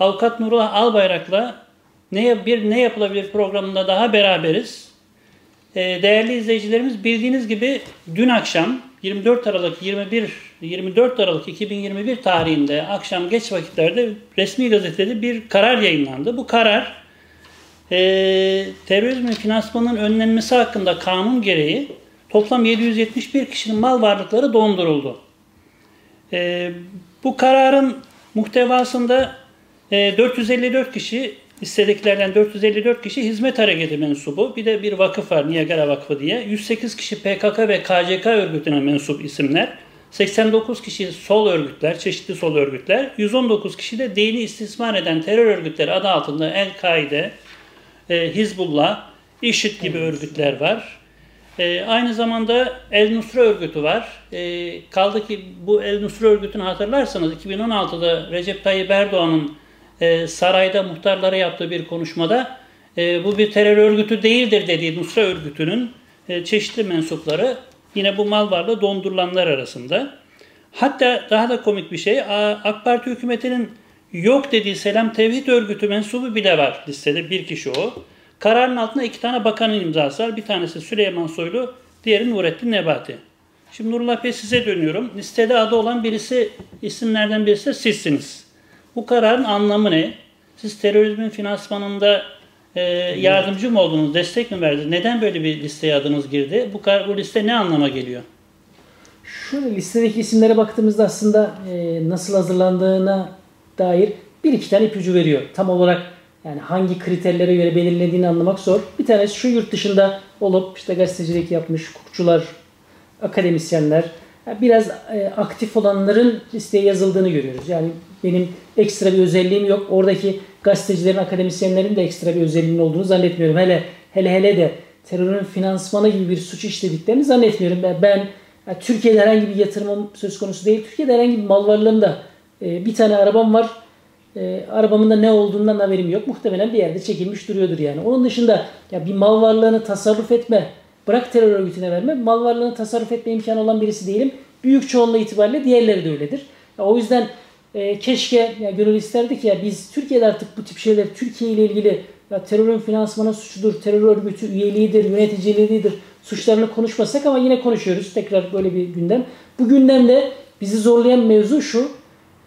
Avukat Nurullah Albayrak'la ne, bir ne yapılabilir programında daha beraberiz. Ee, değerli izleyicilerimiz bildiğiniz gibi dün akşam 24 Aralık 21 24 Aralık 2021 tarihinde akşam geç vakitlerde resmi gazetede bir karar yayınlandı. Bu karar e, terörizmin finansmanının önlenmesi hakkında kanun gereği toplam 771 kişinin mal varlıkları donduruldu. E, bu kararın muhtevasında e, 454 kişi listedekilerden 454 kişi hizmet hareketi mensubu. Bir de bir vakıf var Niagara Vakfı diye. 108 kişi PKK ve KCK örgütüne mensup isimler. 89 kişi sol örgütler, çeşitli sol örgütler. 119 kişi de dini istismar eden terör örgütleri adı altında El-Kaide, e, Hizbullah, IŞİD gibi örgütler var. E, aynı zamanda El Nusra örgütü var. E, kaldı ki bu El Nusra örgütünü hatırlarsanız 2016'da Recep Tayyip Erdoğan'ın e, sarayda muhtarlara yaptığı bir konuşmada e, bu bir terör örgütü değildir dediği Nusra örgütünün e, çeşitli mensupları yine bu mal varlığı dondurulanlar arasında. Hatta daha da komik bir şey AK Parti hükümetinin yok dediği Selam Tevhid örgütü mensubu bile var listede bir kişi o. Kararın altında iki tane bakanın imzası var. Bir tanesi Süleyman Soylu, diğeri Nurettin Nebati. Şimdi Nurullah Bey size dönüyorum. Listede adı olan birisi, isimlerden birisi sizsiniz. Bu kararın anlamı ne? Siz terörizmin finansmanında e, yardımcı mı oldunuz, destek mi verdiniz? Neden böyle bir listeye adınız girdi? Bu, bu liste ne anlama geliyor? Şöyle listedeki isimlere baktığımızda aslında e, nasıl hazırlandığına dair bir iki tane ipucu veriyor. Tam olarak yani hangi kriterlere göre belirlediğini anlamak zor. Bir tanesi şu yurt dışında olup işte gazetecilik yapmış hukukçular, akademisyenler, biraz e, aktif olanların listeye yazıldığını görüyoruz. Yani benim ekstra bir özelliğim yok. Oradaki gazetecilerin, akademisyenlerin de ekstra bir özelliğinin olduğunu zannetmiyorum. Hele hele hele de terörün finansmanı gibi bir suç işlediklerini zannetmiyorum. Ben, ben yani Türkiye'de herhangi bir yatırımım söz konusu değil. Türkiye'de herhangi bir mal varlığında e, bir tane arabam var. E, arabamın da ne olduğundan haberim yok. Muhtemelen bir yerde çekilmiş duruyordur yani. Onun dışında ya bir mal varlığını tasarruf etme, bırak terör örgütüne verme, mal varlığını tasarruf etme imkanı olan birisi değilim. Büyük çoğunluğu itibariyle diğerleri de öyledir. Ya, o yüzden e, keşke ya gönül isterdik ya biz Türkiye'de artık bu tip şeyler Türkiye ile ilgili ya terörün finansmanı suçudur, terör örgütü üyeliğidir, yöneticiliğidir suçlarını konuşmasak ama yine konuşuyoruz. Tekrar böyle bir gündem. Bu gündemde bizi zorlayan mevzu şu.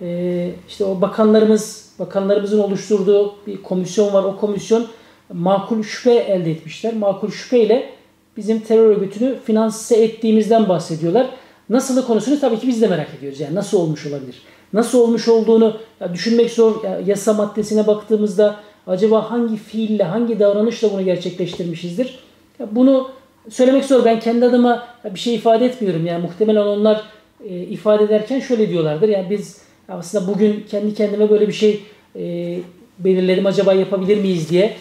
E, işte o bakanlarımız, bakanlarımızın oluşturduğu bir komisyon var. O komisyon makul şüphe elde etmişler. Makul şüpheyle bizim terör örgütünü finanse ettiğimizden bahsediyorlar. Nasılı konusunu tabii ki biz de merak ediyoruz. Yani nasıl olmuş olabilir? Nasıl olmuş olduğunu düşünmek zor. Ya yasa maddesine baktığımızda acaba hangi fiille, hangi davranışla bunu gerçekleştirmişizdir? Ya bunu söylemek zor. Ben kendi adıma bir şey ifade etmiyorum. Yani muhtemelen onlar e, ifade ederken şöyle diyorlardır. Yani biz aslında bugün kendi kendime böyle bir şey e, belirledim. Acaba yapabilir miyiz diye.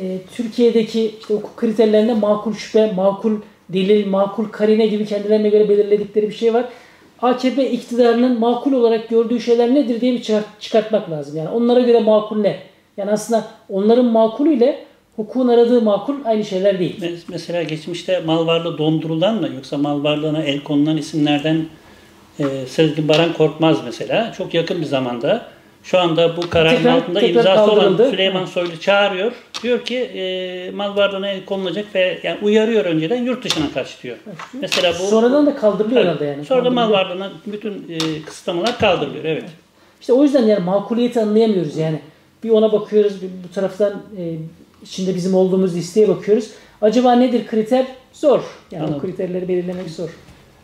E, Türkiye'deki işte hukuk kriterlerinde makul şüphe, makul delil, makul karine gibi kendilerine göre belirledikleri bir şey var. AKP iktidarının makul olarak gördüğü şeyler nedir diye bir çıkartmak lazım. Yani onlara göre makul ne? Yani aslında onların makulu ile hukukun aradığı makul aynı şeyler değil. Mesela geçmişte mal varlığı dondurulan mı yoksa mal varlığına el konulan isimlerden e, Sezgin Baran Korkmaz mesela çok yakın bir zamanda şu anda bu kararın tekrar, altında tekrar imzası olan Süleyman Soylu çağırıyor. Diyor ki e, mal varlığına el konulacak ve yani uyarıyor önceden yurt dışına kaç diyor. Evet. Mesela bu sonradan da kaldırılıyor herhalde yani. Sonra da mal varlığına bütün e, kısıtlamalar kaldırılıyor. Evet. İşte o yüzden yani makuliyeti anlayamıyoruz yani. Bir ona bakıyoruz, bir bu taraftan e, içinde bizim olduğumuz listeye bakıyoruz. Acaba nedir kriter? Zor. Yani Anladım. o kriterleri belirlemek zor.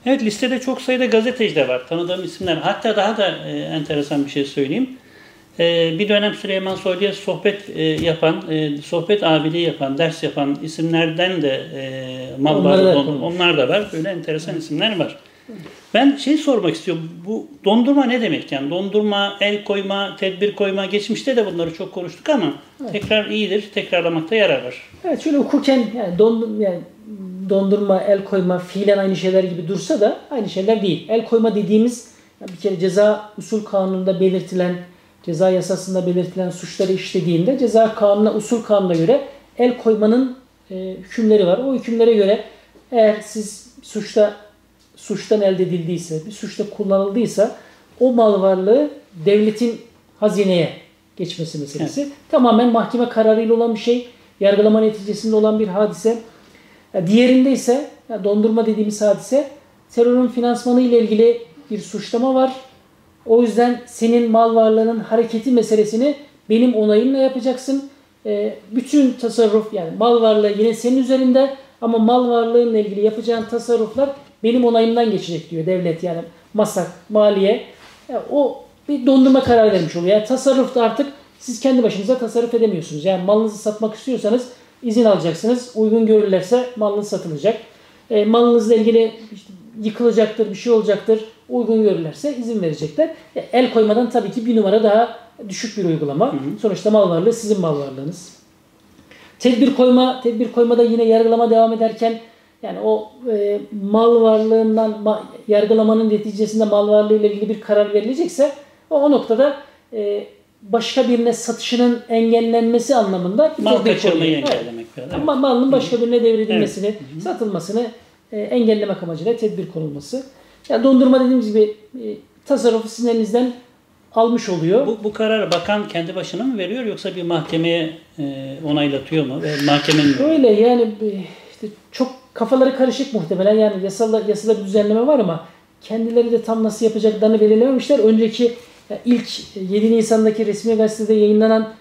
Evet listede çok sayıda gazeteci de var. Tanıdığım isimler. Hatta daha da e, enteresan bir şey söyleyeyim. E, bir dönem Süleyman Soylu'ya sohbet e, yapan, e, sohbet abiliği yapan, ders yapan isimlerden de e, mal onlar, var, da, on, onlar da var. Böyle enteresan isimler var. Ben şey sormak istiyorum. Bu dondurma ne demek yani? Dondurma, el koyma, tedbir koyma. Geçmişte de bunları çok konuştuk ama evet. tekrar iyidir. Tekrarlamakta yarar var. Evet şöyle hukuken yani, dondurma, yani dondurma, el koyma fiilen aynı şeyler gibi dursa da aynı şeyler değil. El koyma dediğimiz bir kere ceza usul kanununda belirtilen ceza yasasında belirtilen suçları işlediğinde ceza kanuna, usul kanuna göre el koymanın e, hükümleri var. O hükümlere göre eğer siz suçta suçtan elde edildiyse, bir suçta kullanıldıysa o mal varlığı devletin hazineye geçmesi meselesi. Tamamen mahkeme kararıyla olan bir şey. Yargılama neticesinde olan bir hadise. Diğerinde ise dondurma dediğimiz hadise terörün finansmanı ile ilgili bir suçlama var. O yüzden senin mal varlığının hareketi meselesini benim onayımla yapacaksın. E, bütün tasarruf yani mal varlığı yine senin üzerinde ama mal varlığınla ilgili yapacağın tasarruflar benim onayımdan geçecek diyor devlet yani masak, maliye. Yani o bir dondurma kararı vermiş oluyor. Yani tasarrufta artık siz kendi başınıza tasarruf edemiyorsunuz. Yani malınızı satmak istiyorsanız izin alacaksınız. Uygun görürlerse malınız satılacak. E, malınızla ilgili işte yıkılacaktır, bir şey olacaktır. Uygun görürlerse izin verecekler. E, el koymadan tabii ki bir numara daha düşük bir uygulama. Hı hı. Sonuçta mal varlığı sizin mal varlığınız. Tedbir koyma, tedbir koymada yine yargılama devam ederken yani o e, mal varlığından ma, yargılamanın neticesinde mal varlığı ile ilgili bir karar verilecekse o, o noktada e, başka birine satışının engellenmesi anlamında mal kaçırmayı engellemek. Evet. Evet. Malın başka birine devredilmesini, evet. satılmasını e, engellemek amacıyla tedbir konulması. Yani dondurma dediğimiz gibi e, tasarrufu sizin elinizden almış oluyor. Bu, bu kararı bakan kendi başına mı veriyor yoksa bir mahkemeye e, onaylatıyor mu? Ve mahkemenin Öyle yani e, işte çok kafaları karışık muhtemelen yani yasal yasada bir düzenleme var ama kendileri de tam nasıl yapacaklarını belirlememişler. Önceki yani ilk 7 Nisan'daki resmi gazetede yayınlanan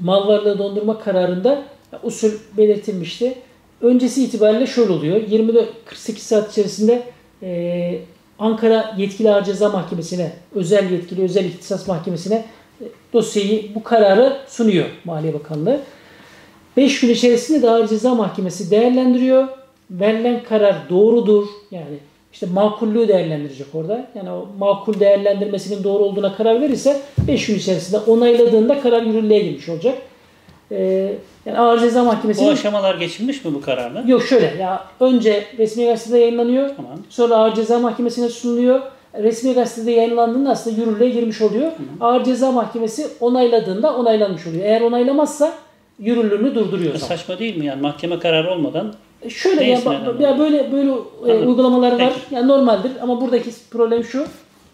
mal varlığı dondurma kararında usul belirtilmişti. Öncesi itibariyle şöyle oluyor. 24-48 saat içerisinde e, Ankara Yetkili Ağır Ceza Mahkemesi'ne, özel yetkili, özel ihtisas mahkemesine e, dosyayı, bu kararı sunuyor Maliye Bakanlığı. 5 gün içerisinde de Ağır Ceza Mahkemesi değerlendiriyor. Verilen karar doğrudur. Yani işte makullüğü değerlendirecek orada. Yani o makul değerlendirmesinin doğru olduğuna karar verirse 5 gün içerisinde onayladığında karar yürürlüğe girmiş olacak. Ee, yani Ağır Ceza Mahkemesi... Bu aşamalar geçilmiş mi bu kararla? Yok şöyle ya önce resmi gazetede yayınlanıyor. Tamam. Sonra Ağır Ceza Mahkemesi'ne sunuluyor. Resmi gazetede yayınlandığında aslında yürürlüğe girmiş oluyor. Tamam. Ağır Ceza Mahkemesi onayladığında onaylanmış oluyor. Eğer onaylamazsa yürürlüğünü durduruyor. E, saçma değil mi yani mahkeme kararı olmadan e, Şöyle ya, ya böyle böyle e, uygulamalar var. Peki. Yani normaldir ama buradaki problem şu.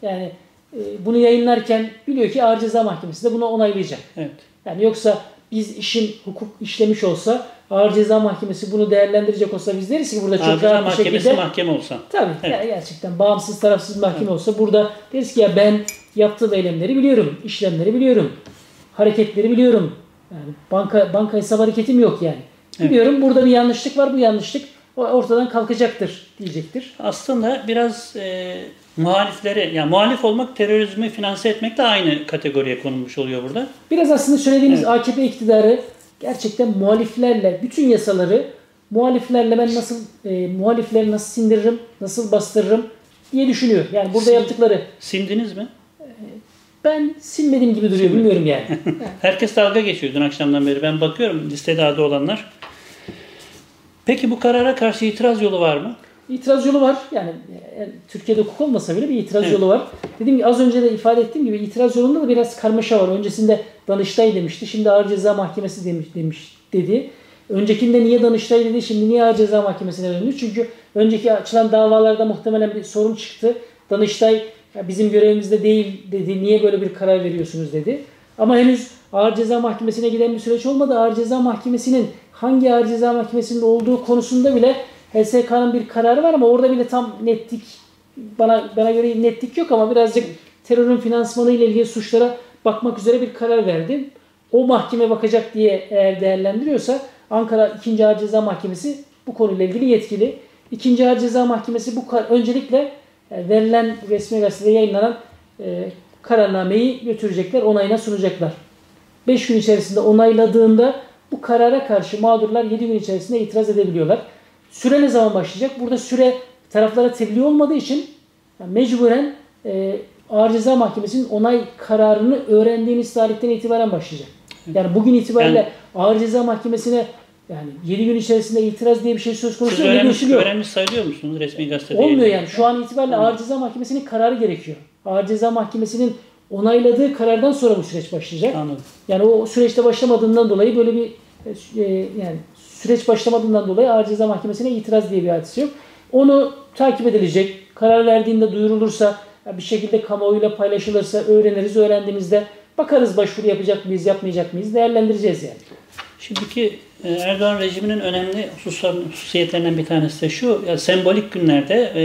Yani e, bunu yayınlarken biliyor ki Ağır Ceza Mahkemesi de bunu onaylayacak. Evet. Yani yoksa biz işin hukuk işlemiş olsa Ağır Ceza Mahkemesi bunu değerlendirecek olsa biz deriz ki burada çok Ağır rahat bir şekilde mahkeme olsa. Tabii evet. yani gerçekten bağımsız tarafsız mahkeme evet. olsa burada deriz ki ya ben yaptığım eylemleri biliyorum, işlemleri biliyorum, hareketleri biliyorum. Yani banka banka hesap hareketim yok yani. Evet. Biliyorum burada bir yanlışlık var bu yanlışlık ortadan kalkacaktır diyecektir. Aslında biraz e, muhalifleri, yani muhalif olmak terörizmi finanse etmek de aynı kategoriye konulmuş oluyor burada. Biraz aslında söylediğiniz evet. AKP iktidarı gerçekten muhaliflerle, bütün yasaları muhaliflerle ben nasıl, e, muhalifleri nasıl sindiririm, nasıl bastırırım diye düşünüyor. Yani burada Sin, yaptıkları. Sindiniz mi? E, ben silmediğim gibi duruyor, bilmiyorum yani. Herkes dalga geçiyor dün akşamdan beri. Ben bakıyorum listede adı olanlar. Peki bu karara karşı itiraz yolu var mı? İtiraz yolu var. Yani, yani Türkiye'de hukuk olmasa bile bir itiraz evet. yolu var. Dediğim gibi az önce de ifade ettiğim gibi itiraz yolunda da biraz karmaşa var. Öncesinde Danıştay demişti. Şimdi Ağır Ceza Mahkemesi demiş, demiş dedi. Öncekinde niye Danıştay dedi, şimdi niye Ağır Ceza Mahkemesi'ne döndü? Çünkü önceki açılan davalarda muhtemelen bir sorun çıktı. Danıştay bizim görevimizde değil dedi. Niye böyle bir karar veriyorsunuz dedi. Ama henüz Ağır Ceza Mahkemesi'ne giden bir süreç olmadı. Ağır Ceza Mahkemesi'nin hangi Ağır Ceza Mahkemesi'nde olduğu konusunda bile HSK'nın bir kararı var ama orada bile tam netlik bana bana göre netlik yok ama birazcık terörün finansmanı ile ilgili suçlara bakmak üzere bir karar verdi. O mahkeme bakacak diye eğer değerlendiriyorsa Ankara 2. Ağır Ceza Mahkemesi bu konuyla ilgili yetkili. 2. Ağır Ceza Mahkemesi bu öncelikle e, verilen resmi gazetede yayınlanan e, kararnameyi götürecekler, onayına sunacaklar. 5 gün içerisinde onayladığında bu karara karşı mağdurlar 7 gün içerisinde itiraz edebiliyorlar. Süre ne zaman başlayacak? Burada süre taraflara tebliğ olmadığı için yani mecburen e, Ağır Ceza Mahkemesi'nin onay kararını öğrendiğiniz tarihten itibaren başlayacak. Yani bugün itibariyle yani, Ağır Ceza Mahkemesi'ne yani 7 gün içerisinde itiraz diye bir şey söz konusu değil. Öğrenmiş, öğrenmiş sayılıyor musunuz resmi gazetede? Olmuyor yani. Şu an itibariyle Ağır Ceza Mahkemesi'nin kararı gerekiyor. Ağır Ceza Mahkemesi'nin onayladığı karardan sonra bu süreç başlayacak. Anladım. Yani o süreçte başlamadığından dolayı böyle bir e, yani süreç başlamadığından dolayı Ağır Ceza Mahkemesi'ne itiraz diye bir hadise yok. Onu takip edilecek. Karar verdiğinde duyurulursa bir şekilde kamuoyuyla paylaşılırsa öğreniriz. Öğrendiğimizde bakarız başvuru yapacak mıyız, yapmayacak mıyız değerlendireceğiz yani. Şimdiki e, Erdoğan rejiminin önemli hususlarının, hususiyetlerinden bir tanesi de şu, ya sembolik günlerde e,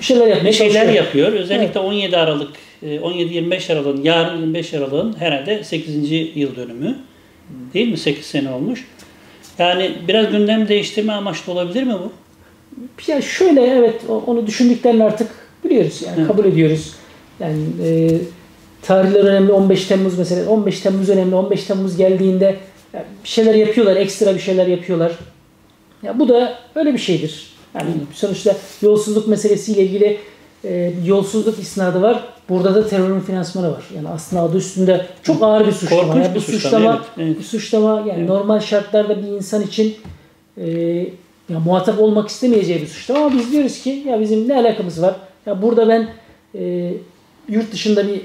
bir şeyler yapmaya şeyler çalışıyor. yapıyor. Özellikle evet. 17 Aralık, 17-25 Aralık'ın, yarın 25 Aralık'ın herhalde 8. yıl dönümü. Değil mi? 8 sene olmuş. Yani biraz gündem değiştirme amaçlı olabilir mi bu? Ya şöyle evet onu düşündüklerini artık biliyoruz yani evet. kabul ediyoruz. Yani e, tarihler önemli 15 Temmuz mesela 15 Temmuz önemli 15 Temmuz geldiğinde bir şeyler yapıyorlar ekstra bir şeyler yapıyorlar. Ya bu da öyle bir şeydir. Yani sonuçta yolsuzluk meselesiyle ilgili e, yolsuzluk isnadı var. Burada da terörün finansmanı var. Yani aslında adı üstünde çok ağır bir suçlama. Korkunç yani bir bu suçlama. Evet, evet. Bir suçlama yani evet. normal şartlarda bir insan için e, ya muhatap olmak istemeyeceği bir suçlama ama biz diyoruz ki ya bizim ne alakamız var? Ya burada ben e, yurt dışında bir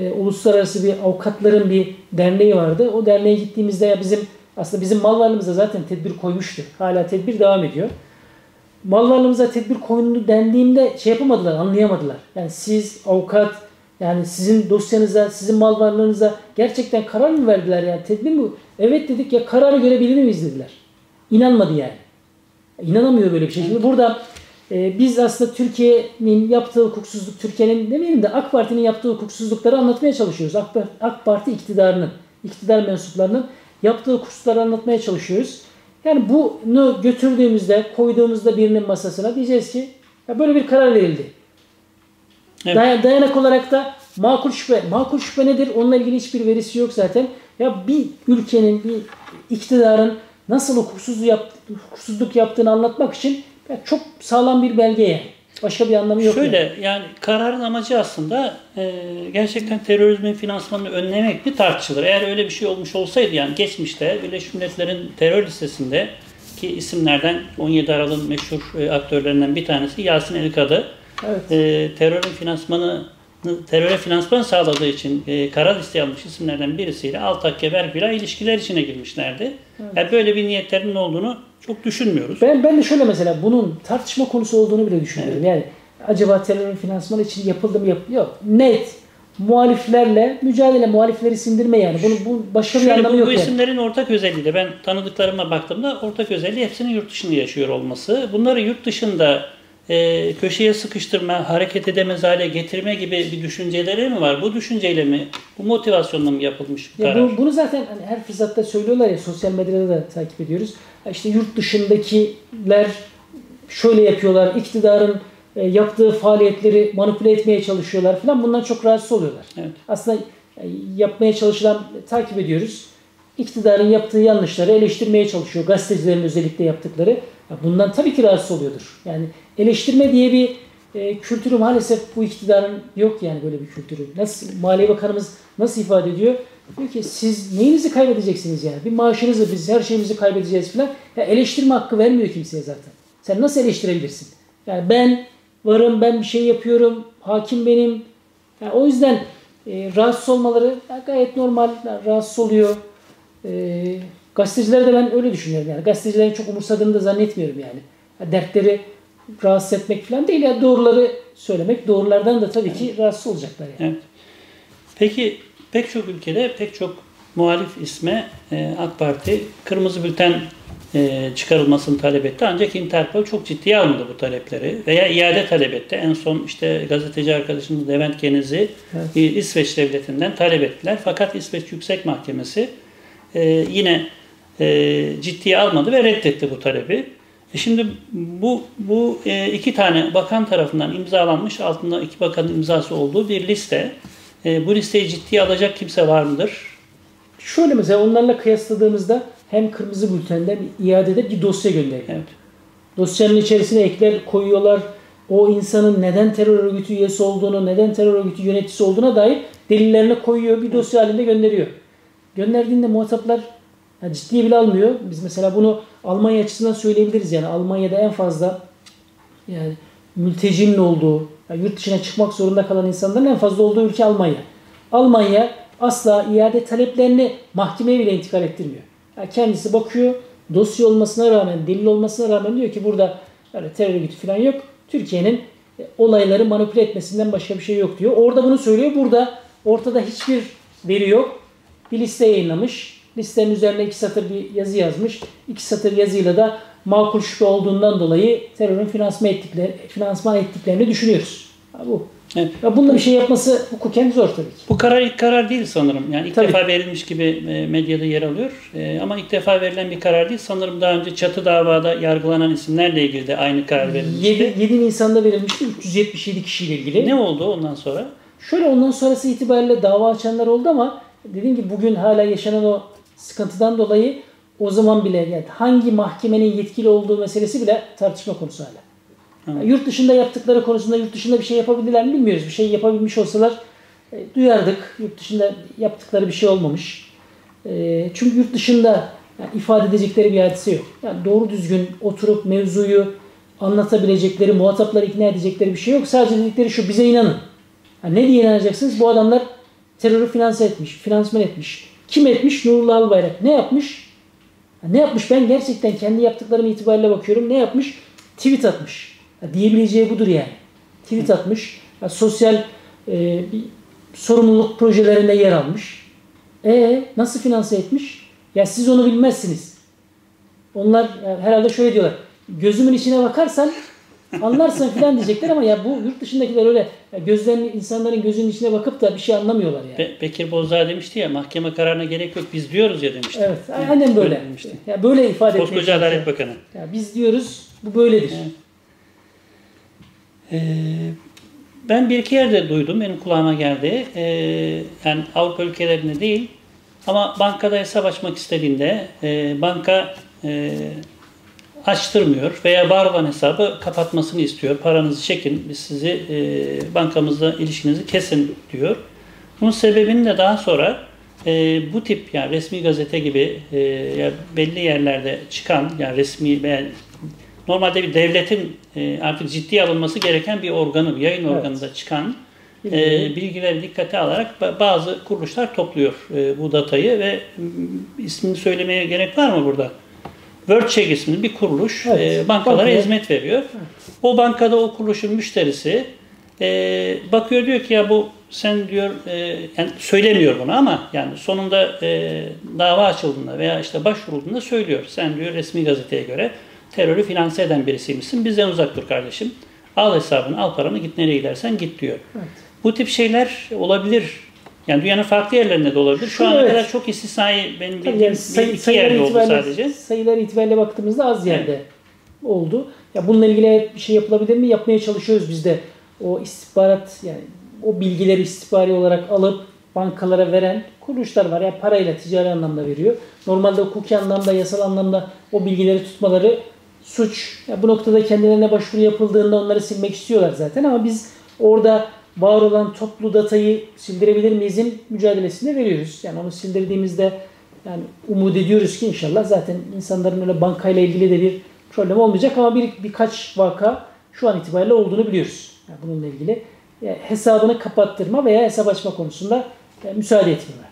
e, uluslararası bir avukatların bir derneği vardı. O derneğe gittiğimizde ya bizim aslında bizim mal varlığımıza zaten tedbir koymuştu. Hala tedbir devam ediyor mal tedbir koyundu dendiğimde şey yapamadılar, anlayamadılar. Yani siz avukat, yani sizin dosyanıza, sizin mal varlığınıza gerçekten karar mı verdiler yani tedbir mi? Evet dedik ya kararı görebilir miyiz dediler. İnanmadı yani. İnanamıyor böyle bir şey. Şimdi burada e, biz aslında Türkiye'nin yaptığı hukuksuzluk, Türkiye'nin demeyelim de AK Parti'nin yaptığı hukuksuzlukları anlatmaya çalışıyoruz. AK, AK Parti iktidarının, iktidar mensuplarının yaptığı hukuksuzlukları anlatmaya çalışıyoruz. Yani bunu götürdüğümüzde, koyduğumuzda birinin masasına diyeceğiz ki ya böyle bir karar verildi. Evet. Day- dayanak olarak da makul şüphe. Makul şüphe nedir? Onunla ilgili hiçbir verisi yok zaten. Ya bir ülkenin, bir iktidarın nasıl hukuksuzluk, yap, hukuksuzluk yaptığını anlatmak için çok sağlam bir belge yani. Başka bir anlamı yok. Şöyle yani, yani kararın amacı aslında e, gerçekten terörizmin finansmanını önlemek mi tartışılır. Eğer öyle bir şey olmuş olsaydı yani geçmişte Birleşmiş Milletler'in terör listesinde ki isimlerden 17 Aralık'ın meşhur e, aktörlerinden bir tanesi Yasin Elikadı. Evet. E, terörün finansmanı teröre finansman sağladığı için e, kara listeye almış isimlerden birisiyle Altak Gebergül'a ilişkiler içine girmişlerdi. Evet. Yani böyle bir niyetlerinin olduğunu çok düşünmüyoruz. Ben ben de şöyle mesela bunun tartışma konusu olduğunu bile düşünüyorum. Evet. Yani acaba terörün finansmanı için yapıldı mı? Yap yok. Net muhaliflerle mücadele, muhalifleri sindirme yani. Bunu bu başka bir Şöyle, anlamı bu, yok. Bu yani. isimlerin ortak özelliği de ben tanıdıklarıma baktığımda ortak özelliği hepsinin yurt dışında yaşıyor olması. Bunları yurt dışında e, köşeye sıkıştırma, hareket edemez hale getirme gibi bir düşünceleri mi var? Bu düşünceyle mi, bu motivasyonla mı yapılmış bu karar? Bu, bunu zaten hani her fırsatta söylüyorlar ya, sosyal medyada da takip ediyoruz. İşte yurt dışındakiler şöyle yapıyorlar, iktidarın e, yaptığı faaliyetleri manipüle etmeye çalışıyorlar falan. Bundan çok rahatsız oluyorlar. Evet. Aslında e, yapmaya çalışılan, takip ediyoruz. İktidarın yaptığı yanlışları eleştirmeye çalışıyor. Gazetecilerin özellikle yaptıkları. Bundan tabii ki rahatsız oluyordur. Yani eleştirme diye bir e, kültürü maalesef bu iktidarın yok yani böyle bir kültürü. Nasıl Maliye Bakanımız nasıl ifade ediyor? Diyor ki siz neyinizi kaybedeceksiniz yani? Bir maaşınızı biz her şeyimizi kaybedeceğiz falan. Ya eleştirme hakkı vermiyor kimseye zaten. Sen nasıl eleştirebilirsin? Yani ben varım, ben bir şey yapıyorum, hakim benim. Yani o yüzden e, rahatsız olmaları gayet normal. Rahatsız oluyor. E, gazeteciler de ben öyle düşünüyorum yani. Gazetecilerin çok umursadığını da zannetmiyorum yani. yani dertleri rahatsız etmek falan değil ya doğruları söylemek. Doğrulardan da tabii ki rahatsız olacaklar yani. Evet. Peki pek çok ülkede pek çok muhalif isme e, AK Parti kırmızı bülten e, çıkarılmasını talep etti. Ancak Interpol çok ciddiye almadı bu talepleri veya iade talep etti. En son işte gazeteci arkadaşımız Levent Geniz'i evet. İsveç devletinden talep ettiler. Fakat İsveç Yüksek Mahkemesi e, yine e, ciddiye almadı ve reddetti bu talebi. E şimdi bu bu e, iki tane bakan tarafından imzalanmış altında iki bakanın imzası olduğu bir liste. E, bu listeyi ciddiye alacak kimse var mıdır? Şöyle mesela onlarla kıyasladığımızda hem kırmızı bültenden iadede bir dosya gönderiyor. Evet. Dosyanın içerisine ekler koyuyorlar. O insanın neden terör örgütü üyesi olduğunu, neden terör örgütü yöneticisi olduğuna dair delillerini koyuyor. Bir dosya halinde gönderiyor. Gönderdiğinde muhataplar yani ciddiye bile almıyor. Biz mesela bunu Almanya açısından söyleyebiliriz. Yani Almanya'da en fazla yani mültecinin olduğu, yani yurt dışına çıkmak zorunda kalan insanların en fazla olduğu ülke Almanya. Almanya asla iade taleplerini mahkemeye bile intikal ettirmiyor. Yani kendisi bakıyor, dosya olmasına rağmen, delil olmasına rağmen diyor ki burada öyle terör örgütü falan yok. Türkiye'nin e, olayları manipüle etmesinden başka bir şey yok diyor. Orada bunu söylüyor. Burada Ortada hiçbir veri yok. Bir liste yayınlamış. Listenin üzerine iki satır bir yazı yazmış. İki satır yazıyla da makul şüphe olduğundan dolayı terörün finansman, ettikleri, finansman ettiklerini düşünüyoruz. Ha, bu. Evet. Ya bunda bir şey yapması hukuken zor tabii ki. Bu karar ilk karar değil sanırım. Yani ilk Tabii. defa verilmiş gibi e, medyada yer alıyor. E, Ama ilk defa verilen bir karar değil. Sanırım daha önce çatı davada yargılanan isimlerle ilgili de aynı karar verilmişti. 7, 7 Nisan'da verilmişti 377 kişiyle ilgili. Ne oldu ondan sonra? Şöyle ondan sonrası itibariyle dava açanlar oldu ama dediğim gibi bugün hala yaşanan o sıkıntıdan dolayı o zaman bile yani hangi mahkemenin yetkili olduğu meselesi bile tartışma konusu hala. Yani yurt dışında yaptıkları konusunda yurt dışında bir şey yapabilirler mi bilmiyoruz. Bir şey yapabilmiş olsalar e, duyardık. Yurt dışında yaptıkları bir şey olmamış. E, çünkü yurt dışında yani ifade edecekleri bir hadise yok. Yani doğru düzgün oturup mevzuyu anlatabilecekleri, muhatapları ikna edecekleri bir şey yok. Sadece dedikleri şu bize inanın. Ha, ne diye inanacaksınız? Bu adamlar terörü finanse etmiş, finansman etmiş. Kim etmiş? Nurullah Albayrak. Ne yapmış? Ne yapmış? Ben gerçekten kendi yaptıklarım itibariyle bakıyorum. Ne yapmış? Tweet atmış. Ha, diyebileceği budur yani. Tweet atmış. Sosyal e, bir sorumluluk projelerinde yer almış. E nasıl finanse etmiş? Ya siz onu bilmezsiniz. Onlar herhalde şöyle diyorlar. Gözümün içine bakarsan anlarsın falan diyecekler ama ya bu yurt dışındakiler öyle ya gözlerini insanların gözünün içine bakıp da bir şey anlamıyorlar yani. Be- Bekir Bozdağ demişti ya mahkeme kararına gerek yok biz diyoruz ya demişti. Evet, aynen böyle. demişti. Ya böyle ifade etmeye Koskoca Adalet. Bakanı. Ya biz diyoruz bu böyledir. Evet. Ee, ben bir iki yerde duydum, benim kulağıma geldi. Ee, yani Avrupa ülkelerinde değil ama bankada hesap açmak istediğinde e, banka e, açtırmıyor veya var olan hesabı kapatmasını istiyor. Paranızı çekin, biz sizi e, bankamızla ilişkinizi kesin diyor. Bunun sebebini de daha sonra e, bu tip yani resmi gazete gibi e, ya belli yerlerde çıkan yani resmi veya normalde bir devletin e, artık ciddiye alınması gereken bir organı, bir yayın Evet. organında çıkan e, Bilgileri. dikkate alarak ba- bazı kuruluşlar topluyor e, bu datayı ve ismini söylemeye gerek var mı burada? WorldCheck isminde bir kuruluş Evet. e, bankalara Bankaya- hizmet veriyor. O bankada o kuruluşun müşterisi e, bakıyor diyor ki ya bu sen diyor e, yani söylemiyor bunu ama yani sonunda e, dava açıldığında veya işte başvurulduğunda söylüyor. Sen diyor resmi gazeteye göre terörü finanse eden birisiymişsin. Bizden uzak dur kardeşim. Al hesabını, al paranı, git nereye gidersen git diyor. Evet. Bu tip şeyler olabilir. Yani dünyanın farklı yerlerinde de olabilir. Şu ana Evet. kadar çok istisnai benim bildiğim yani bir sayı, iki yerde oldu sadece. sayılar itibariyle baktığımızda az yerde oldu. Ya bununla ilgili bir şey yapılabilir mi? Yapmaya çalışıyoruz biz de. O istihbarat yani o bilgileri istihbari olarak alıp bankalara veren kuruluşlar var. Yani parayla ticari anlamda veriyor. Normalde hukuki anlamda, yasal anlamda o bilgileri tutmaları suç. Ya bu noktada kendilerine başvuru yapıldığında onları silmek istiyorlar zaten ama biz orada var olan toplu datayı sildirebilir miyizin mücadelesini veriyoruz. Yani onu sildirdiğimizde yani umut ediyoruz ki inşallah zaten insanların öyle bankayla ilgili de bir problem olmayacak ama bir birkaç vaka şu an itibariyle olduğunu biliyoruz. Yani bununla ilgili yani hesabını kapattırma veya hesap açma konusunda e, müsaade etmiyorlar.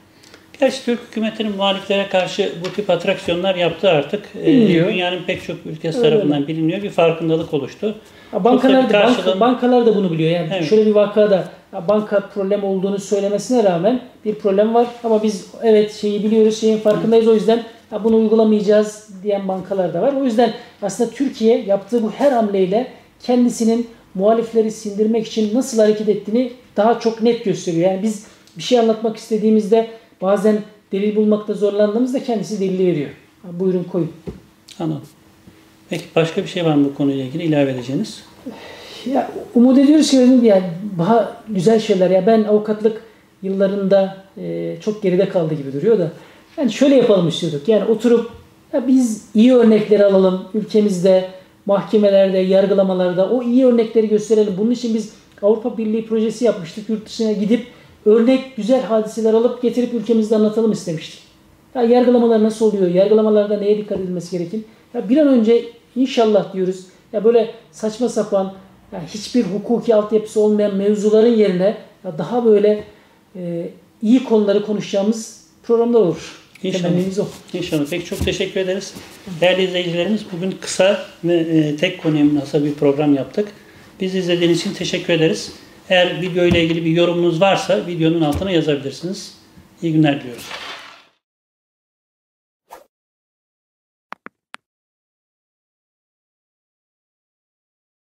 Gerçi Türk hükümetinin muhaliflere karşı bu tip atraksiyonlar yaptı artık. Ee, Biliniyor. dünyanın pek çok ülkesi Öyle tarafından biliniyor. Bir farkındalık oluştu. Bankalar da, karşılığın- bankalar da bunu biliyor. Yani Evet. şöyle bir vakada banka problem olduğunu söylemesine rağmen bir problem var ama biz evet şeyi biliyoruz, şeyin farkındayız o yüzden bunu uygulamayacağız diyen bankalar da var. O yüzden aslında Türkiye yaptığı bu her hamleyle kendisinin muhalifleri sindirmek için nasıl hareket ettiğini daha çok net gösteriyor. Yani biz bir şey anlatmak istediğimizde bazen delil bulmakta zorlandığımızda kendisi delili veriyor. Buyurun koyun. Anladım. Peki başka bir şey var mı bu konuyla ilgili ilave edeceğiniz? Ya umut ediyoruz ki yani daha güzel şeyler ya ben avukatlık yıllarında e, çok geride kaldı gibi duruyor da yani şöyle yapalım istiyorduk yani oturup ya biz iyi örnekleri alalım ülkemizde mahkemelerde yargılamalarda o iyi örnekleri gösterelim bunun için biz Avrupa Birliği projesi yapmıştık yurt dışına gidip örnek güzel hadiseler alıp getirip ülkemizde anlatalım istemiştik. Ya yargılamalar nasıl oluyor? Yargılamalarda neye dikkat edilmesi gerekir? Ya bir an önce inşallah diyoruz. Ya böyle saçma sapan ya hiçbir hukuki altyapısı olmayan mevzuların yerine ya daha böyle e, iyi konuları konuşacağımız programlar olur. İnşallah. Temennimiz o. İnşallah. Peki çok teşekkür ederiz. Değerli izleyicilerimiz bugün kısa ve e, tek konuya bir program yaptık. Biz izlediğiniz için teşekkür ederiz. Eğer video ile ilgili bir yorumunuz varsa videonun altına yazabilirsiniz. İyi günler diliyoruz.